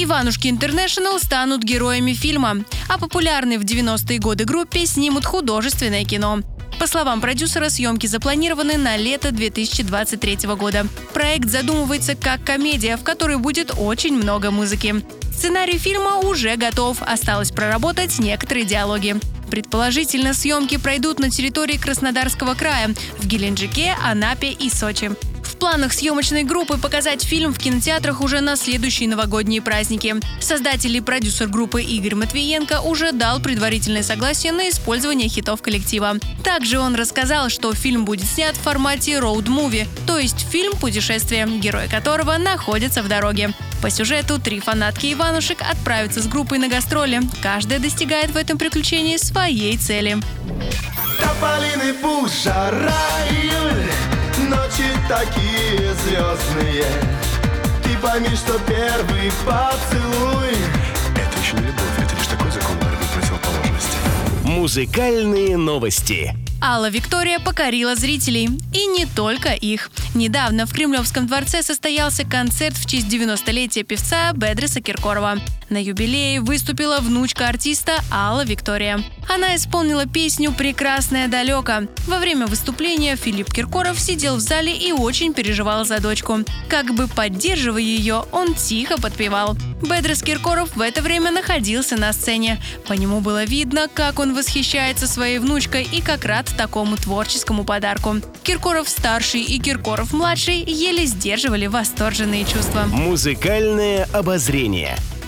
Иванушки Интернешнл станут героями фильма, а популярные в 90-е годы группе снимут художественное кино. По словам продюсера, съемки запланированы на лето 2023 года. Проект задумывается как комедия, в которой будет очень много музыки. Сценарий фильма уже готов, осталось проработать некоторые диалоги. Предположительно, съемки пройдут на территории Краснодарского края, в Геленджике, Анапе и Сочи. Планах съемочной группы показать фильм в кинотеатрах уже на следующие новогодние праздники. Создатель и продюсер группы Игорь Матвиенко уже дал предварительное согласие на использование хитов коллектива. Также он рассказал, что фильм будет снят в формате роуд-муви, то есть фильм «Путешествие», герой которого находится в дороге. По сюжету три фанатки Иванушек отправятся с группой на гастроли. Каждая достигает в этом приключении своей цели. Тополиный пух, жара, такие звездные Ты пойми, что первый поцелуй Это еще не любовь, это лишь такой закон борьбы противоположности. Музыкальные новости. Алла Виктория покорила зрителей. И не только их. Недавно в Кремлевском дворце состоялся концерт в честь 90-летия певца Бедреса Киркорова. На юбилее выступила внучка артиста Алла Виктория. Она исполнила песню «Прекрасная далека». Во время выступления Филипп Киркоров сидел в зале и очень переживал за дочку. Как бы поддерживая ее, он тихо подпевал. Бедрес Киркоров в это время находился на сцене. По нему было видно, как он восхищается своей внучкой и как рад такому творческому подарку. Киркоров-старший и Киркоров-младший еле сдерживали восторженные чувства. Музыкальное обозрение.